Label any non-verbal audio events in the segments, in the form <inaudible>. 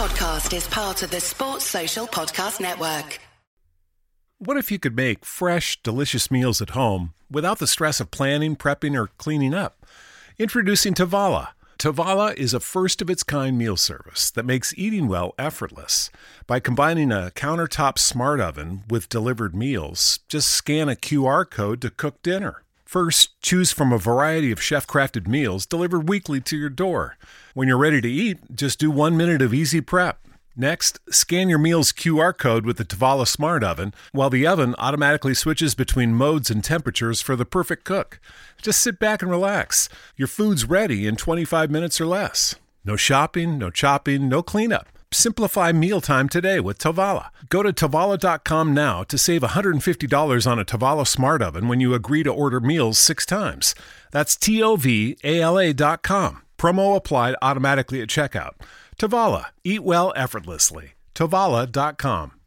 Podcast is part of the Sports Social Podcast Network. What if you could make fresh, delicious meals at home without the stress of planning, prepping, or cleaning up? Introducing Tovala. Tovala is a first of its kind meal service that makes eating well effortless. By combining a countertop smart oven with delivered meals, just scan a QR code to cook dinner. First, choose from a variety of chef crafted meals delivered weekly to your door. When you're ready to eat, just do one minute of easy prep. Next, scan your meal's QR code with the Tovala Smart Oven, while the oven automatically switches between modes and temperatures for the perfect cook. Just sit back and relax. Your food's ready in 25 minutes or less. No shopping, no chopping, no cleanup. Simplify mealtime today with Tovala. Go to Tovala.com now to save $150 on a Tovala Smart Oven when you agree to order meals six times. That's T O V A L A.com. Promo applied automatically at checkout. Tovala. Eat well effortlessly. Tovala.com.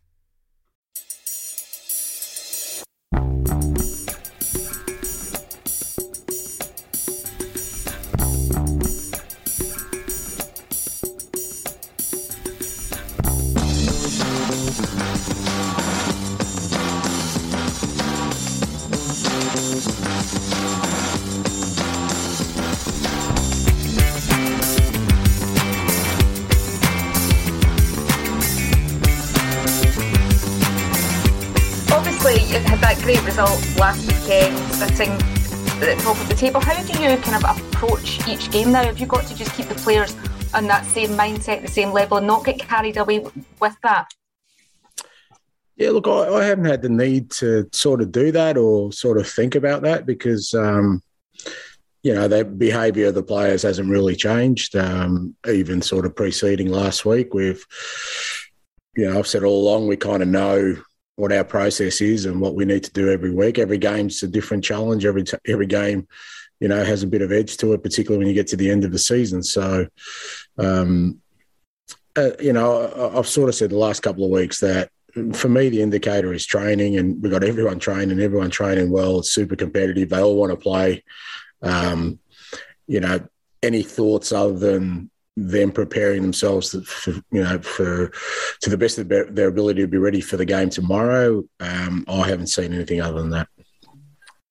result last weekend, sitting at the top of the table. How do you kind of approach each game now? Have you got to just keep the players on that same mindset, the same level, and not get carried away with that? Yeah, look, I, I haven't had the need to sort of do that or sort of think about that because, um, you know, the behaviour of the players hasn't really changed. Um, even sort of preceding last week, we've, you know, I've said all along we kind of know what our process is and what we need to do every week. Every game's a different challenge. Every t- every game, you know, has a bit of edge to it, particularly when you get to the end of the season. So, um, uh, you know, I, I've sort of said the last couple of weeks that for me, the indicator is training, and we've got everyone training, everyone training well. It's super competitive. They all want to play. Um, you know, any thoughts other than them preparing themselves for, you know, for to the best of their, ability to be ready for the game tomorrow? Um, I haven't seen anything other than that.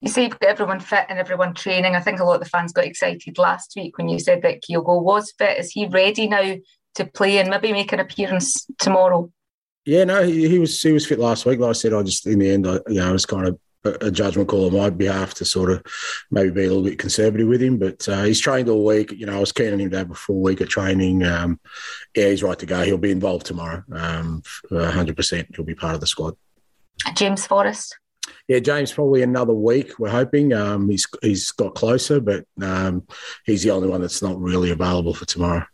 You see, you've got everyone fit and everyone training. I think a lot of the fans got excited last week when you said that Kyogo was fit. Is he ready now to play and maybe make an appearance tomorrow? Yeah, no, he, he was he was fit last week. Like I said, I just in the end, I, you know, it was kind of a, a judgment call on my behalf to sort of maybe be a little bit conservative with him. But uh, he's trained all week. You know, I was keen on him to have a full week of training. Um, yeah, he's right to go. He'll be involved tomorrow. Um, 100%. He'll be part of the squad. James Forrest. Yeah, James, probably another week. We're hoping um, he's he's got closer, but um, he's the only one that's not really available for tomorrow.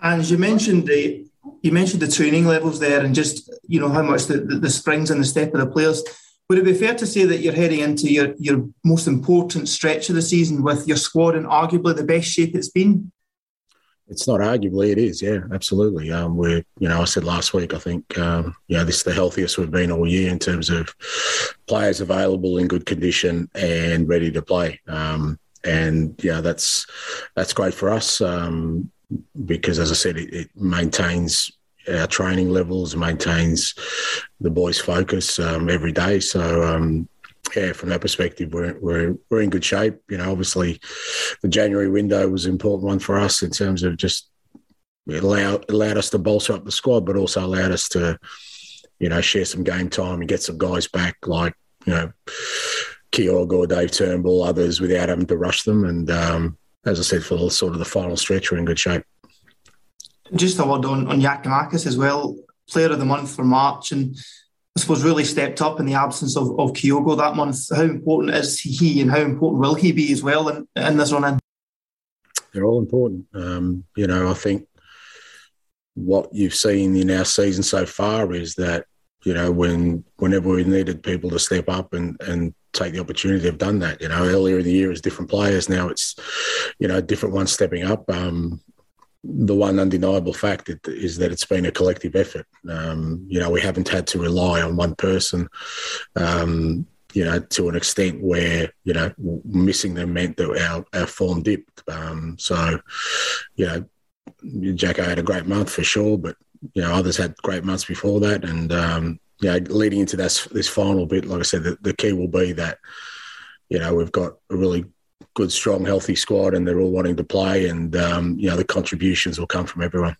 And as you mentioned the you mentioned the training levels there, and just you know how much the, the, the springs and the step of the players. Would it be fair to say that you're heading into your your most important stretch of the season with your squad in arguably the best shape it's been? It's not arguably, it is. Yeah, absolutely. Um, we're, you know, I said last week, I think, um, you know, this is the healthiest we've been all year in terms of players available in good condition and ready to play. Um, and yeah, that's that's great for us um, because, as I said, it, it, maintains our training levels, maintains the boys' focus um, every day. So um, yeah, from that perspective, we're, we're we're in good shape. You know, obviously, the January window was an important one for us in terms of just it allowed allowed us to bolster up the squad, but also allowed us to, you know, share some game time and get some guys back like you know, Kyogo or Dave Turnbull, others without having to rush them. And um, as I said, for the, sort of the final stretch, we're in good shape. Just a word on on Giakoumakis as well, player of the month for March, and I suppose really stepped up in the absence of, of Kyogo that month. How important is he and how important will he be as well in, in this run in? They're all important. Um, you know, I think what you've seen in our season so far is that you know when whenever we needed people to step up and and take the opportunity, they've done that. You know, earlier in the year, it's different players. Now it's you know different ones stepping up. Um, the one undeniable fact is that it's been a collective effort. Um, you know, we haven't had to rely on one person. Um, you know, to an extent where you know missing them meant that our, our form dipped. Um, so, you know, Jacko had a great month for sure, but you know others had great months before that, and um, you know, leading into this this final bit, like I said, the, the key will be that you know we've got a really good, strong, healthy squad, and they're all wanting to play, and um, you know the contributions will come from everyone.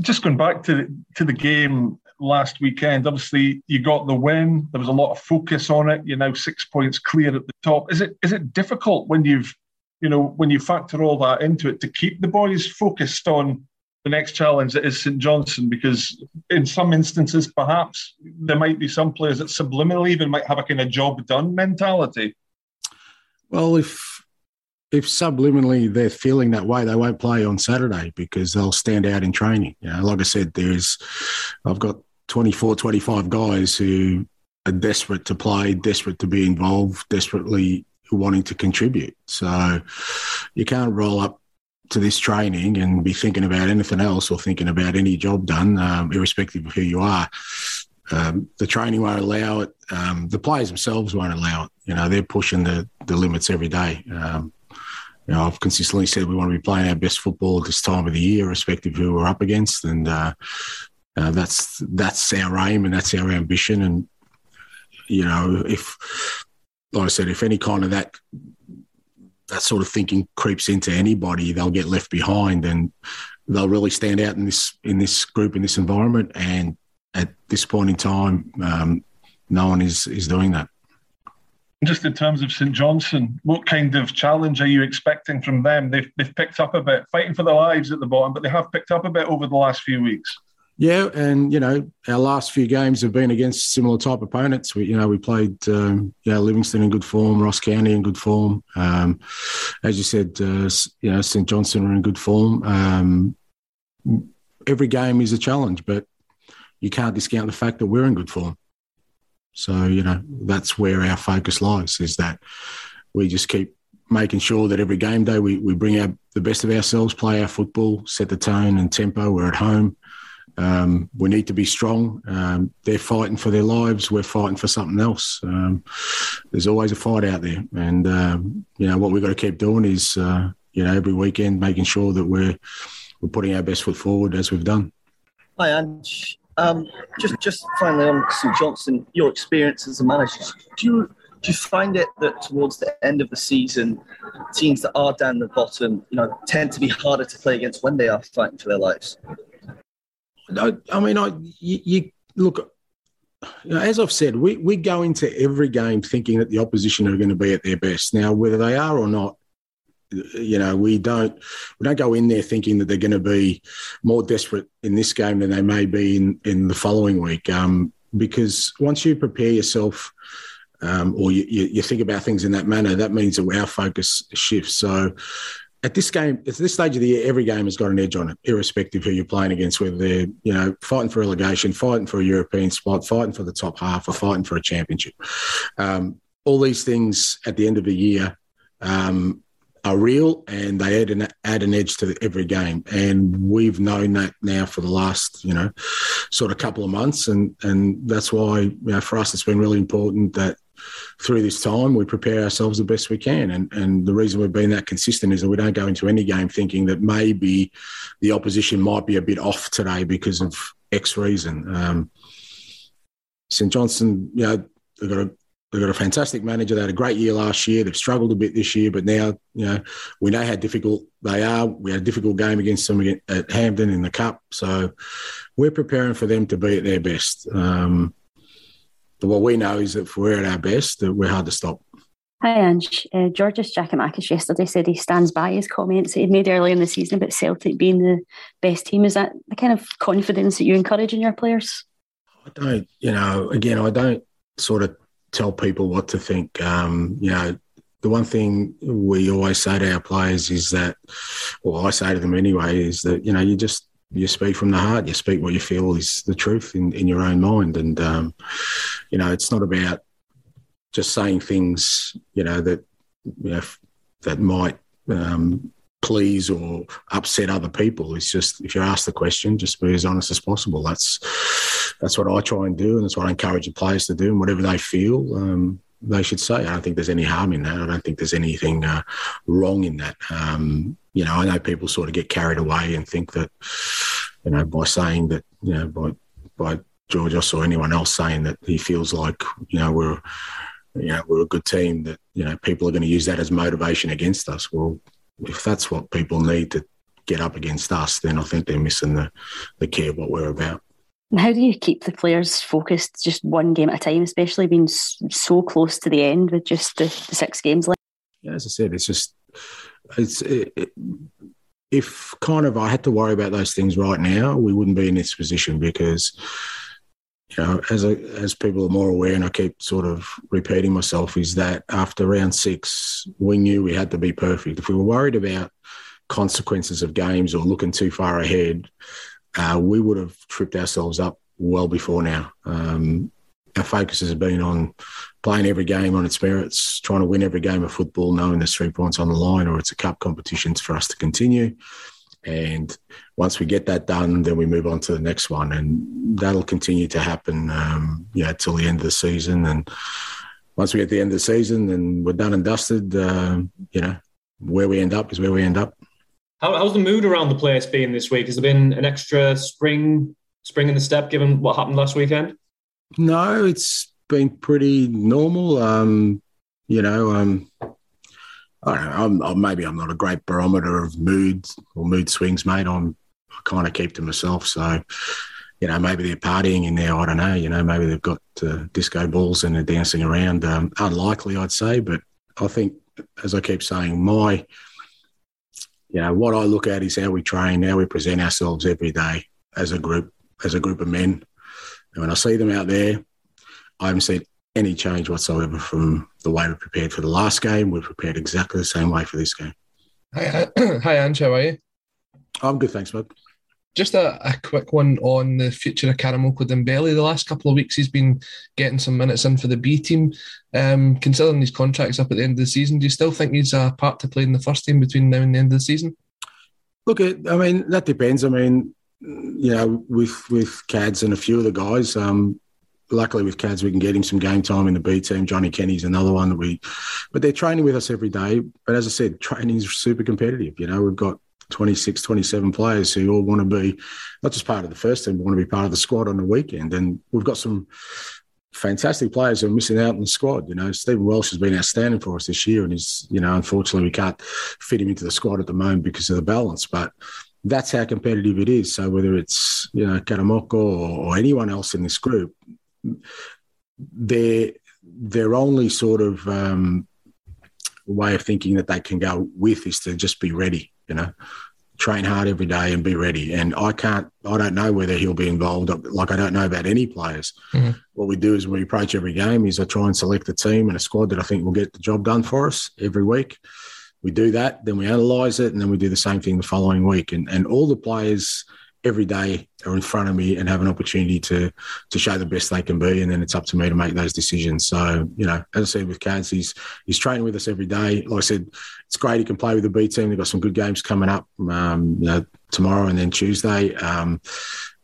Just going back to to the game last weekend, obviously you got the win. There was a lot of focus on it. You're now six points clear at the top. Is it is it difficult when you've you know when you factor all that into it to keep the boys focused on the next challenge that is St Johnstone because in some instances perhaps there might be some players that subliminally even might have a kind of job done mentality. Well, if if subliminally they're feeling that way, they won't play on Saturday because they'll stand out in training. You know, like I said, there's I've got 24, 25 guys who are desperate to play, desperate to be involved, desperately wanting to contribute. So you can't roll up to this training and be thinking about anything else or thinking about any job done, um, irrespective of who you are. Um, the training won't allow it. Um, the players themselves won't allow it. You know, they're pushing the, the limits every day. Um, you know, I've consistently said we want to be playing our best football at this time of the year, irrespective of who we're up against, and uh, uh, that's that's our aim and that's our ambition. And you know, if like I said, if any kind of that that sort of thinking creeps into anybody, they'll get left behind and they'll really stand out in this in this group in this environment. And at this point in time, um, no one is is doing that. Just in terms of St Johnstone, what kind of challenge are you expecting from them? They've they've picked up a bit, fighting for their lives at the bottom, but they have picked up a bit over the last few weeks. Yeah, and you know our last few games have been against similar type opponents. We, you know, we played, um, know, Livingston in good form, Ross County in good form. Um, as you said, uh, you know, St Johnstone are in good form. Um, every game is a challenge, but you can't discount the fact that we're in good form. So you know that's where our focus lies. Is that we just keep making sure that every game day we, we bring out the best of ourselves, play our football, set the tone and tempo. We're at home. Um, we need to be strong. Um, they're fighting for their lives. We're fighting for something else. Um, there's always a fight out there, and um, you know what we've got to keep doing is uh, you know every weekend making sure that we're we're putting our best foot forward as we've done. Hi, Ange. Um, just just finally on St Johnstone, your experience as a manager. Do you do you find it that towards the end of the season, teams that are down the bottom, you know, tend to be harder to play against when they are fighting for their lives? I, I mean, I you, you look. You know, as I've said, we, we go into every game thinking that the opposition are going to be at their best. Now, whether they are or not, you know, we don't we don't go in there thinking that they're going to be more desperate in this game than they may be in in the following week. Um, because once you prepare yourself, um, or you, you, think about things in that manner, that means that our focus shifts. So at this game, at this stage of the year, every game has got an edge on it, irrespective who you're playing against, whether they're, you know, fighting for relegation, fighting for a European spot, fighting for the top half, or fighting for a championship. Um, all these things at the end of the year um, are real and they add an, add an edge to every game. And we've known that now for the last, you know, sort of couple of months. And, and that's why, you know, for us, it's been really important that through this time, we prepare ourselves the best we can. And, and the reason we've been that consistent is that we don't go into any game thinking that maybe the opposition might be a bit off today because of X reason. Um, St Johnstone, you know, they've got a They've got a fantastic manager. They had a great year last year. They've struggled a bit this year, but now you know we know how difficult they are. We had a difficult game against them at Hampden in the Cup, so we're preparing for them to be at their best. Um, but what we know is that if we're at our best, that we're hard to stop. Hi, Ange. Uh, Georgios Giakoumakis yesterday said he stands by his comments that he made earlier in the season about Celtic being the best team. Is that the kind of confidence that you encourage in your players? I don't, you know, again, I don't sort of tell people what to think. Um, you know, the one thing we always say to our players is that, or I say to them anyway, is that, you know, you just you speak from the heart. You speak what you feel is the truth in, in your own mind. And, um, you know, it's not about just saying things, you know, that, you know, that might um, please or upset other people. It's just, if you ask the question, just be as honest as possible. That's, that's what I try and do. And that's what I encourage the players to do. And whatever they feel, um, they should say. I don't think there's any harm in that. I don't think there's anything uh, wrong in that. Um, you know, I know people sort of get carried away and think that, you know, by saying that, you know, by by Georgios or anyone else saying that he feels like, you know, we're, you know, we're a good team that, you know, people are going to use that as motivation against us. Well, if that's what people need to get up against us, then I think they're missing the, the key of what we're about. How do you keep the players focused just one game at a time, especially being so close to the end with just the, the six games left? Yeah, as I said, it's just it's it, it, if kind of I had to worry about those things right now, we wouldn't be in this position because you know, as a, as people are more aware, and I keep sort of repeating myself, is that after round six, we knew we had to be perfect. If we were worried about consequences of games or looking too far ahead, uh, we would have tripped ourselves up well before now. Um, our focus has been on playing every game on its merits, trying to win every game of football, knowing there's three points on the line or it's a cup competition for us to continue. And once we get that done, then we move on to the next one, and that'll continue to happen, um, yeah, till the end of the season. And once we get the end of the season, and we're done and dusted. Uh, you know, where we end up is where we end up. How, how's the mood around the place been this week? Has there been an extra spring, spring in the step given what happened last weekend? No, it's been pretty normal. Um, you know, um, I don't know. I'm, maybe I'm not a great barometer of moods or mood swings, mate. I'm I kind of keep to myself. So, you know, maybe they're partying in there. I don't know. You know, maybe they've got uh, disco balls and they're dancing around. Um, unlikely, I'd say. But I think, as I keep saying, my, you know, what I look at is how we train, how we present ourselves every day as a group, as a group of men. And when I see them out there, I haven't seen any change whatsoever from the way we prepared for the last game. We've prepared exactly the same way for this game. Hi, <clears throat> hi Ange, how are you? I'm good, thanks, bud. Just a, a quick one on the future of Karamoko Dembele. The last couple of weeks, he's been getting some minutes in for the B team. Um, considering his contract's up at the end of the season, do you still think he's a part to play in the first team between now and the end of the season? Look, I mean, that depends. I mean, you know, with with Cads and a few of the guys, um, luckily with Cads, we can get him some game time in the B team. Johnny Kenny's another one that we, but they're training with us every day. But as I said, training is super competitive. You know, we've got 26, 27 players who all want to be not just part of the first team, but want to be part of the squad on the weekend. And we've got some fantastic players who are missing out in the squad. You know, Stephen Welsh has been outstanding for us this year, and he's, you know, unfortunately we can't fit him into the squad at the moment because of the balance. But that's how competitive it is. So whether it's you know Karamoko or, or anyone else in this group, their their only sort of um, way of thinking that they can go with is to just be ready. You know, train hard every day and be ready. And I can't, I don't know whether he'll be involved. Like I don't know about any players. Mm-hmm. What we do is we approach every game is I try and select a team and a squad that I think will get the job done for us every week. We do that, then we analyse it, and then we do the same thing the following week. And and all the players every day are in front of me and have an opportunity to to show the best they can be, and then it's up to me to make those decisions. So you know, as I said with Cads, he's he's training with us every day. Like I said, it's great he can play with the B team. They've got some good games coming up, um, you know, tomorrow and then Tuesday. Um,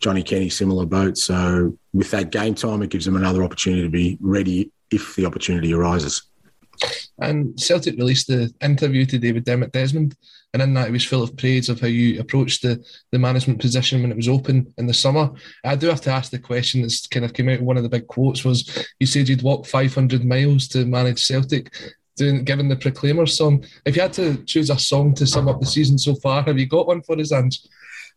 Johnny Kenny, similar boat. So with that game time, it gives them another opportunity to be ready if the opportunity arises. And Celtic released the interview today with Dermot Desmond, and in that it was full of praise of how you approached the, the management position when it was open in the summer. I do have to ask the question that's kind of came out one of the big quotes was you said you'd walk 500 miles to manage Celtic. Doing, given the Proclaimer song, if you had to choose a song to sum up the season so far, have you got one for us, Ange?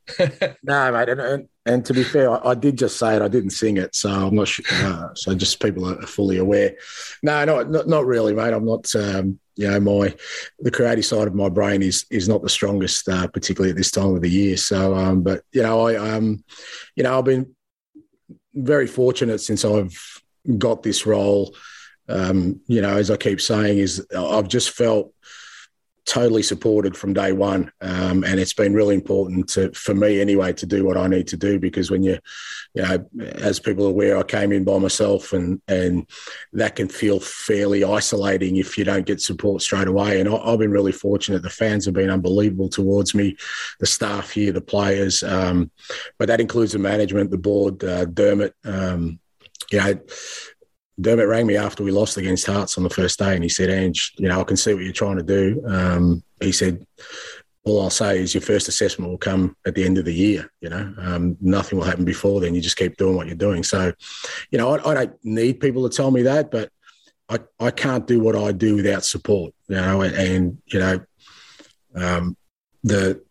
<laughs> no, mate. And, and, and, to be fair, I, I, did just say it. I didn't sing it, so I'm not sure. Uh, so just people are fully aware. No, not not, not really, mate. I'm not. Um, you know, my the creative side of my brain is is not the strongest, uh, particularly at this time of the year. So, um, but you know, I um, you know, I've been very fortunate since I've got this role. Um, you know, as I keep saying, is I've just felt totally supported from day one, um, and it's been really important to, for me anyway to do what I need to do because when you, you know, as people are aware, I came in by myself, and and that can feel fairly isolating if you don't get support straight away. And I, have been really fortunate; the fans have been unbelievable towards me, the staff here, the players, um, but that includes the management, the board, uh, Dermot. Um, you know, Dermot rang me after we lost against Hearts on the first day, and he said, "Ange, you know, I can see what you're trying to do." Um, he said, "All I'll say is your first assessment will come at the end of the year. You know, um, nothing will happen before then. You just keep doing what you're doing." So, you know, I, I, don't need people to tell me that, but I, I can't do what I do without support. You know, and, and you know, um, the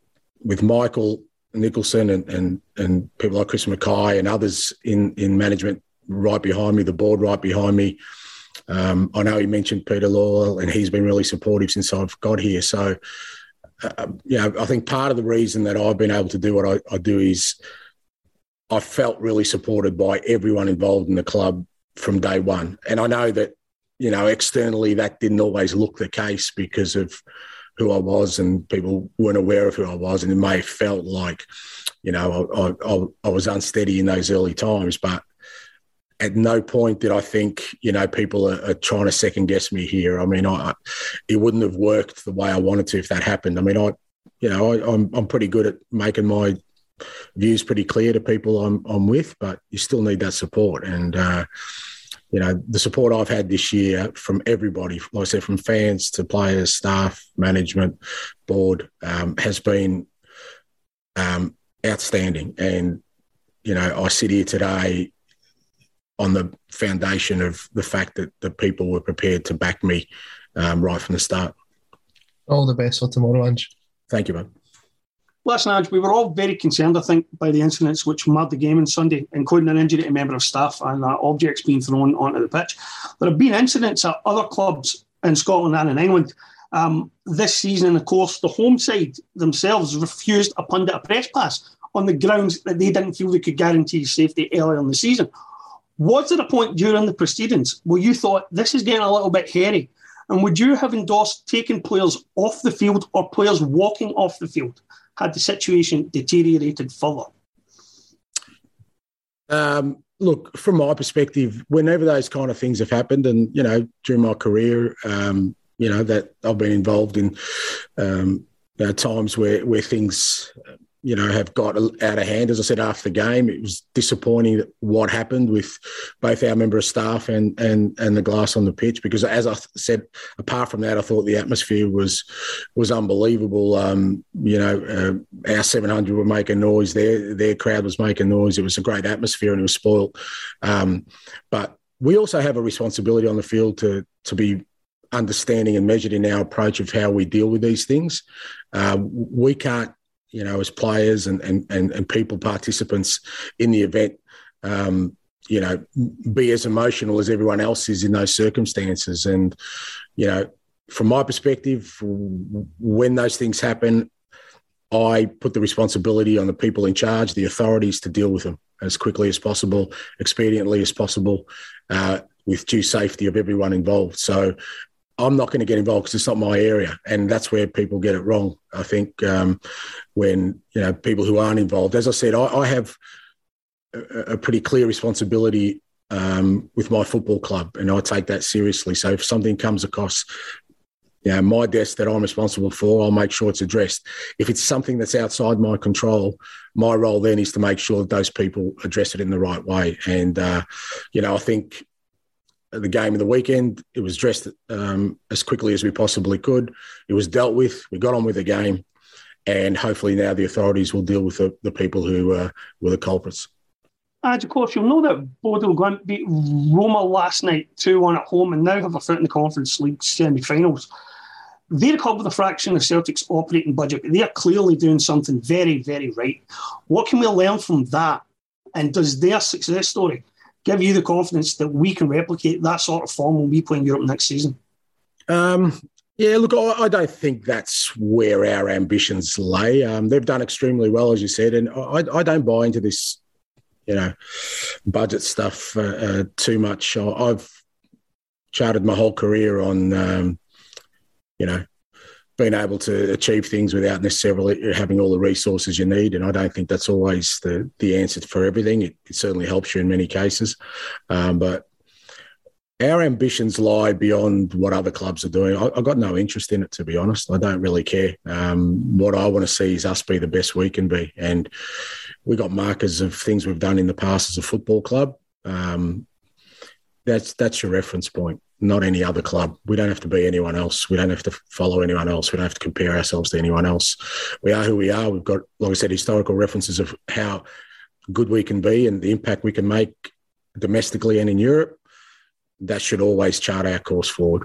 with Michael Nicholson and, and and people like Chris McKay and others in in management right behind me, the board right behind me. Um, I know he mentioned Peter Lawwell, and he's been really supportive since I've got here. So, uh, you know, I think part of the reason that I've been able to do what I, I do is I felt really supported by everyone involved in the club from day one. And I know that, you know, externally that didn't always look the case because of who I was and people weren't aware of who I was. And it may have felt like, you know, I, I, I was unsteady in those early times. But at no point did I think, you know, people are, are, trying to second guess me here. I mean, I, it wouldn't have worked the way I wanted to if that happened. I mean, I, you know, I, am I'm, I'm pretty good at making my views pretty clear to people I'm, I'm with, but you still need that support. And, uh, you know, the support I've had this year from everybody, like I said, from fans to players, staff, management, board, um, has been um, outstanding. And, you know, I sit here today on the foundation of the fact that the people were prepared to back me um, right from the start. All the best for tomorrow, Ange. Thank you, man. Listen, Ange, we were all very concerned, I think, by the incidents which marred the game on Sunday, including an injury to a member of staff and uh, objects being thrown onto the pitch. There have been incidents at other clubs in Scotland and in England um, this season, and of course, the home side themselves refused a pundit a press pass on the grounds that they didn't feel they could guarantee safety earlier in the season. Was there a point during the proceedings where you thought this is getting a little bit hairy? And would you have endorsed taking players off the field or players walking off the field had the situation deteriorated further? Um, look, from my perspective, whenever those kind of things have happened, and you know, during my career, um, you know that I've been involved in um, you know, times where where things you know, have got out of hand. As I said after the game, it was disappointing what happened with both our member of staff and and and the glass on the pitch. Because as I said, apart from that, I thought the atmosphere was was unbelievable. Um, you know, uh, our 700 were making noise. Their their crowd was making noise. It was a great atmosphere, and it was spoiled. Um, but we also have a responsibility on the field to to be understanding and measured in our approach of how we deal with these things. Uh, we can't you know, as players and and and, and people participants in the event, um, you know, be as emotional as everyone else is in those circumstances. And you know, from my perspective, when those things happen, I put the responsibility on the people in charge, the authorities, to deal with them as quickly as possible, expediently as possible, uh, with due safety of everyone involved. So I'm not going to get involved because it's not my area, and that's where people get it wrong. I think um, when you know people who aren't involved, as I said, I, I have a, a, pretty clear responsibility um, with my football club, and I take that seriously. So if something comes across, you know, my desk that I'm responsible for, I'll make sure it's addressed. If it's something that's outside my control, my role then is to make sure that those people address it in the right way. And uh, you know, I think the game of the weekend. It was dressed um, as quickly as we possibly could. It was dealt with. We got on with the game, and hopefully now the authorities will deal with the, the people who uh, were the culprits. And of course, you'll know that Bodo Glimt beat Roma last night 2 1 at home and now have a foot in the Conference League semi finals. They're club with a fraction of Celtic's operating budget, but they are clearly doing something very, very right. What can we learn from that? And does their success story give you the confidence that we can replicate that sort of form when we play in Europe next season? Um, yeah, look, I, I, don't think that's where our ambitions lay. Um, they've done extremely well, as you said, and I, I don't buy into this, you know, budget stuff uh, uh, too much. I, have charted my whole career on, um, you know, being able to achieve things without necessarily having all the resources you need. And I don't think that's always the the answer for everything. It, it certainly helps you in many cases, um, but our ambitions lie beyond what other clubs are doing. I, have got no interest in it, to be honest. I don't really care. Um, what I want to see is us be the best we can be, and we got markers of things we've done in the past as a football club. Um, that's that's your reference point, not any other club. We don't have to be anyone else. We don't have to follow anyone else. We don't have to compare ourselves to anyone else. We are who we are. We've got, like I said, historical references of how good we can be and the impact we can make domestically and in Europe that should always chart our course forward.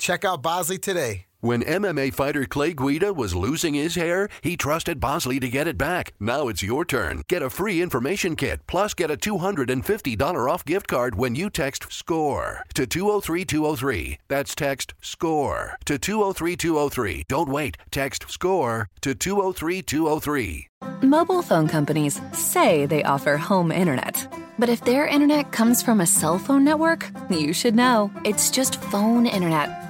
Check out Bosley today. When MMA fighter Clay Guida was losing his hair, he trusted Bosley to get it back. Now it's your turn. Get a free information kit, plus get a $250 off gift card when you text SCORE to 203203. That's text SCORE to 203203. Don't wait. Text SCORE to 203203. Mobile phone companies say they offer home internet. But if their internet comes from a cell phone network, you should know. It's just phone internet,